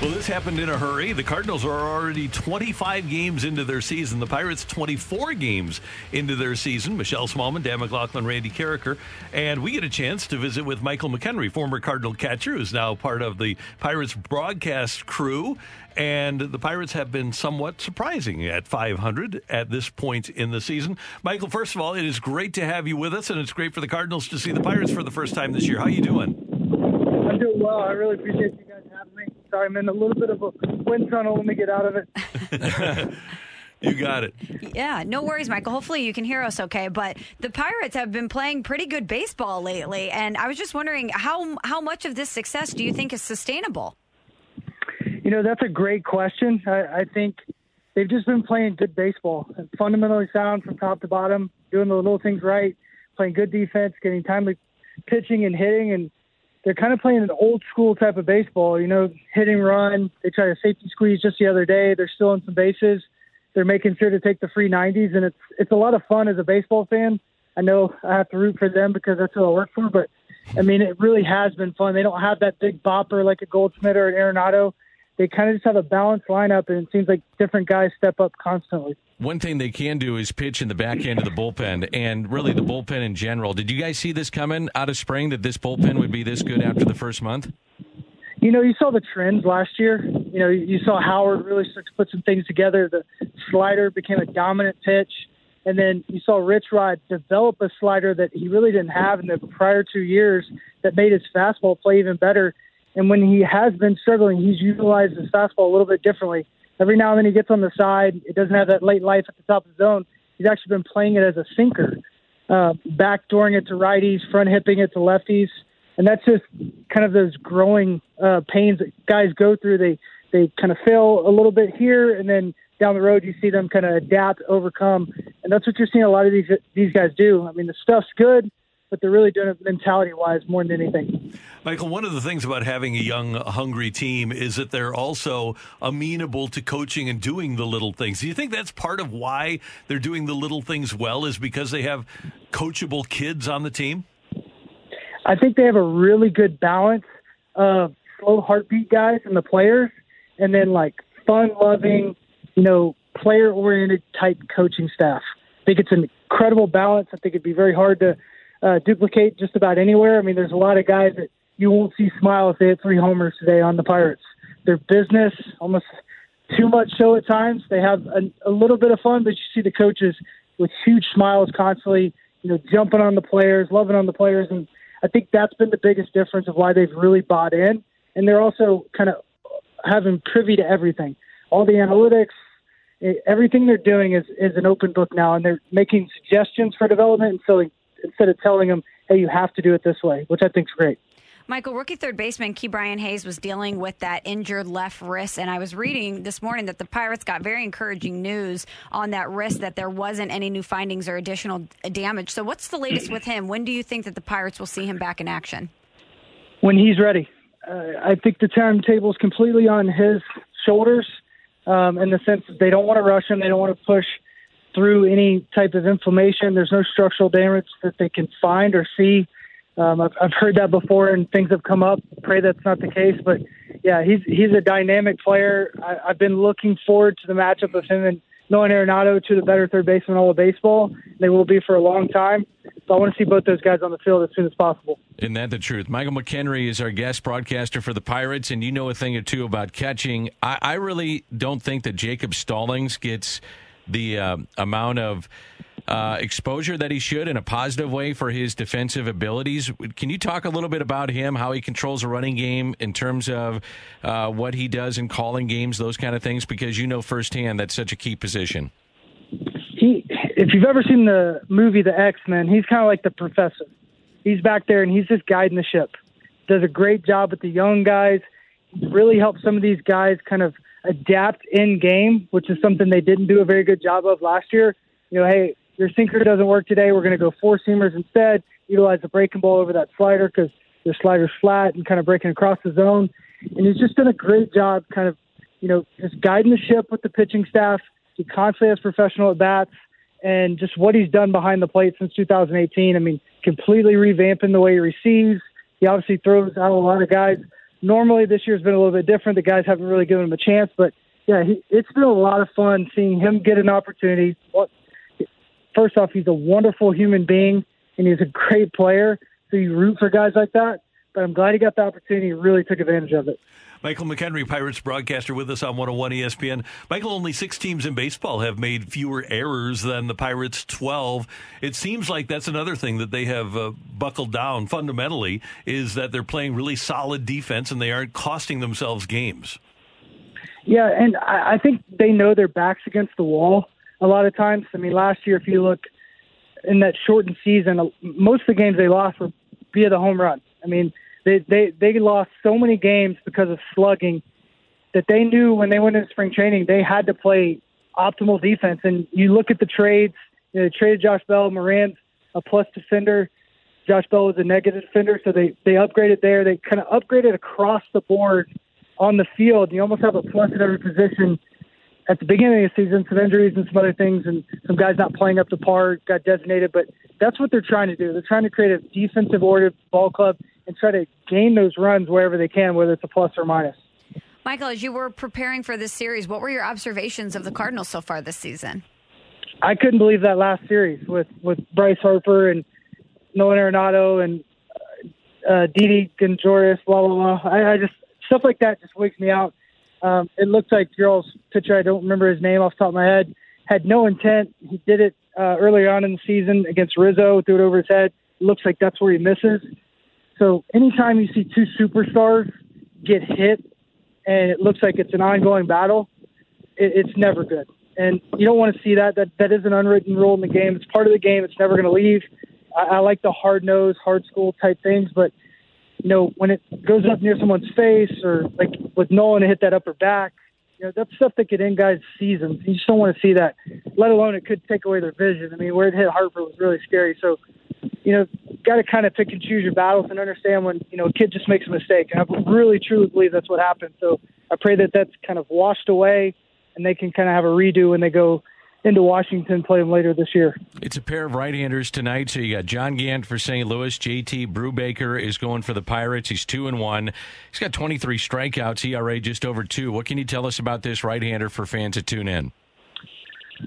Well, this happened in a hurry. The Cardinals are already 25 games into their season. The Pirates 24 games into their season. Michelle Smallmon, Dan McLaughlin, Randy Karraker, and we get a chance to visit with Michael McKenry, former Cardinal catcher, who's now part of the Pirates broadcast crew. And the Pirates have been somewhat surprising at 500 at this point in the season. Michael, first of all, it is great to have you with us, and it's great for the Cardinals to see the Pirates for the first time this year. How are you doing? I'm doing well. I really appreciate you. Sorry, I'm in a little bit of a wind tunnel. Let me get out of it. You got it. Yeah, no worries, Michael. Hopefully you can hear us okay. But the Pirates have been playing pretty good baseball lately, and I was just wondering how how much of this success do you think is sustainable? You know, that's a great question. I, I think they've just been playing good baseball, fundamentally sound from top to bottom, doing the little things right, playing good defense, getting timely pitching and hitting, and they're kind of playing an old school type of baseball. You know, hitting run. They tried a safety squeeze just the other day. They're still in some bases. They're making sure to take the free 90s, and it's it's a lot of fun as a baseball fan. I know I have to root for them because that's who I work for, but I mean, it really has been fun. They don't have that big bopper like a Goldschmidt or an Arenado. They kind of just have a balanced lineup, and it seems like different guys step up constantly. One thing they can do is pitch in the back end of the bullpen, and really the bullpen in general. Did you guys see this coming out of spring that this bullpen would be this good after the first month? You know, you saw the trends last year. You know, you saw Howard really start to put some things together. The slider became a dominant pitch. And then you saw Rich Rod develop a slider that he really didn't have in the prior two years that made his fastball play even better. And when he has been struggling, he's utilized his fastball a little bit differently. Every now and then he gets on the side. It doesn't have that late life at the top of the zone. He's actually been playing it as a sinker, uh, backdooring it to righties, front hipping it to lefties and that's just kind of those growing uh, pains that guys go through. They they kind of fail a little bit here, and then down the road you see them kind of adapt, overcome, and that's what you're seeing a lot of these these guys do. I mean, the stuff's good, but they're really doing it mentality wise more than anything. Michael, one of the things about having a young, hungry team is that they're also amenable to coaching and doing the little things. Do you think that's part of why they're doing the little things well? Is because they have coachable kids on the team? I think they have a really good balance of slow heartbeat guys and the players, and then like fun loving, you know, player oriented type coaching staff. I think it's an incredible balance. I think it'd be very hard to uh, duplicate just about anywhere. I mean, there's a lot of guys that you won't see smile if they hit three homers today on the Pirates. Their business almost too much show at times. They have a, a little bit of fun, but you see the coaches with huge smiles constantly, you know, jumping on the players, loving on the players, and I think that's been the biggest difference of why they've really bought in. And they're also kind of having privy to everything, all the analytics, everything they're doing is is an open book now, and they're making suggestions for development instead of telling them, "Hey, you have to do it this way," which I think is great. Michael, rookie third baseman Ke'Bryan Hayes was dealing with that injured left wrist, and I was reading this morning that the Pirates got very encouraging news on that wrist that there wasn't any new findings or additional damage. So, what's the latest with him? When do you think that the Pirates will see him back in action? When he's ready. Uh, I think the timetable is completely on his shoulders, um, in the sense that they don't want to rush him, they don't want to push through any type of inflammation. There's no structural damage that they can find or see um, I've, I've heard that before, and things have come up. Pray that's not the case, but yeah, he's he's a dynamic player. I, I've been looking forward to the matchup of him and Nolan Arenado, to the better third baseman in all of baseball. They will be for a long time. So I want to see both those guys on the field as soon as possible. Isn't that the truth? Michael McKenry is our guest broadcaster for the Pirates, and you know a thing or two about catching. I, I really don't think that Jacob Stallings gets the uh, amount of uh, exposure that he should in a positive way for his defensive abilities. Can you talk a little bit about him, how he controls a running game in terms of uh, what he does in calling games, those kind of things? Because you know firsthand that's such a key position. He, if you've ever seen the movie The X Men, he's kind of like the professor. He's back there and he's just guiding the ship. Does a great job with the young guys. Really helps some of these guys kind of adapt in game, which is something they didn't do a very good job of last year. You know, hey, your sinker doesn't work today. We're going to go four seamers instead. Utilize the breaking ball over that slider because the slider's flat and kind of breaking across the zone. And he's just done a great job, kind of, you know, just guiding the ship with the pitching staff. He constantly has professional at bats, and just what he's done behind the plate since 2018. I mean, completely revamping the way he receives. He obviously throws out a lot of guys. Normally, this year's been a little bit different. The guys haven't really given him a chance, but yeah, he, it's been a lot of fun seeing him get an opportunity. First off, he's a wonderful human being and he's a great player. So you root for guys like that. But I'm glad he got the opportunity. He really took advantage of it. Michael McKenry, Pirates broadcaster, with us on 101 ESPN. Michael, only six teams in baseball have made fewer errors than the Pirates 12. It seems like that's another thing that they have uh, buckled down fundamentally is that they're playing really solid defense and they aren't costing themselves games. Yeah, and I, I think they know their backs against the wall a lot of times. I mean, last year, if you look in that shortened season, most of the games they lost were via the home run. I mean, they they they lost so many games because of slugging that they knew when they went into spring training they had to play optimal defense. And you look at the trades. You know, they traded Josh Bell, Moran's a plus defender. Josh Bell was a negative defender, so they they upgraded there. They kind of upgraded across the board on the field. You almost have a plus at every position at the beginning of the season, some injuries and some other things, and some guys not playing up to par got designated. But that's what they're trying to do. They're trying to create a defensive oriented ball club and try to gain those runs wherever they can, whether it's a plus or minus. Michael, as you were preparing for this series, what were your observations of the Cardinals so far this season? I couldn't believe that last series with with Bryce Harper and Nolan Arenado and uh, Didi Gregorius, blah blah blah. I, I just stuff like that just wakes me out um, it looks like Girls pitcher, I don't remember his name off the top of my head, had no intent. He did it uh, earlier on in the season against Rizzo, threw it over his head. It looks like that's where he misses. So anytime you see two superstars get hit and it looks like it's an ongoing battle, it, it's never good. And you don't want to see that. That that is an unwritten rule in the game. It's part of the game. It's never going to leave. I, I like the hard nose, hard school type things, but you know, when it goes up near someone's face or like with Nolan to hit that upper back, you know, that's stuff that could end guys' seasons. You just don't want to see that, let alone it could take away their vision. I mean, where it hit Harper was really scary. So, you know, got to kind of pick and choose your battles and understand when, you know, a kid just makes a mistake. And I really, truly believe that's what happened. So I pray that that's kind of washed away and they can kind of have a redo when they go into Washington, play them later this year. It's a pair of right-handers tonight. So you got John Gant for St. Louis. JT Brubaker is going for the Pirates. He's two and one. He's got 23 strikeouts. ERA just over two. What can you tell us about this right-hander for fans to tune in?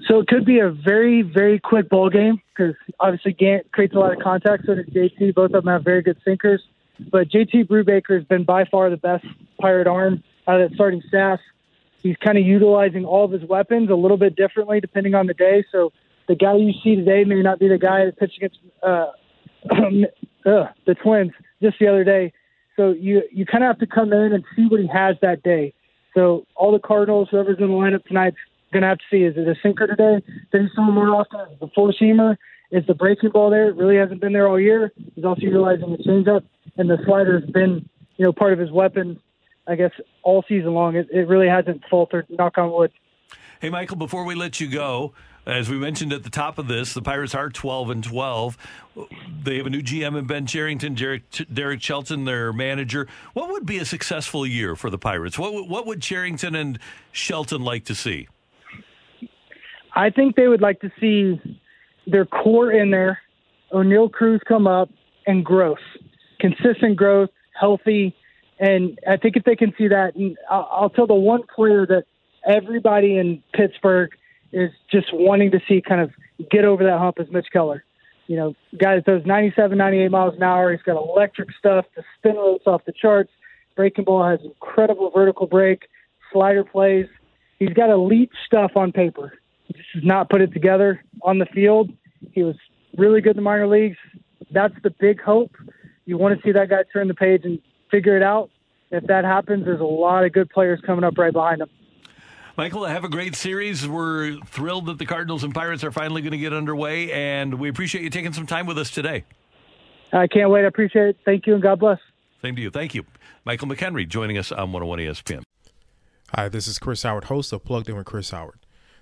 So it could be a very, very quick ball game because obviously Gant creates a lot of contact. So does JT. Both of them have very good sinkers. But JT Brubaker has been by far the best Pirate arm out of that starting staff he's kind of utilizing all of his weapons a little bit differently depending on the day. So the guy you see today may not be the guy that pitched against uh, uh, the Twins just the other day. So you you kind of have to come in and see what he has that day. So all the Cardinals, whoever's in the lineup tonight's going to have to see is it a sinker today? Did he throw more often? The four seamer? Is the breaking ball there? It really hasn't been there all year. He's also utilizing the changeup, and the slider has been you know part of his weapon I guess all season long. It, it really hasn't faltered. Knock on wood. Hey, Michael, before we let you go, as we mentioned at the top of this, the Pirates are 12 and 12. They have a new GM in Ben Cherington, Derek, Derek Shelton, their manager. What would be a successful year for the Pirates? What, what would Cherington and Shelton like to see? I think they would like to see their core in there, Oneil Cruz come up, and growth. Consistent growth, healthy, and I think if they can see that, and I'll, I'll tell the one player that everybody in Pittsburgh is just wanting to see kind of get over that hump is Mitch Keller. You know, guy that throws 97, 98 miles an hour. He's got electric stuff. The spin rate's off the charts. Breaking ball has incredible vertical break, slider plays. He's got elite stuff on paper. He just has not put it together on the field. He was really good in the minor leagues. That's the big hope. You want to see that guy turn the page and figure it out. If that happens, there's a lot of good players coming up right behind him. Michael, have a great series. We're thrilled that the Cardinals and Pirates are finally going to get underway, and we appreciate you taking some time with us today. I can't wait. I appreciate it. Thank you, and God bless. Same to you. Thank you. Michael McKenry joining us on 101 ESPN. Hi, this is Chris Howard, host of Plugged In with Chris Howard.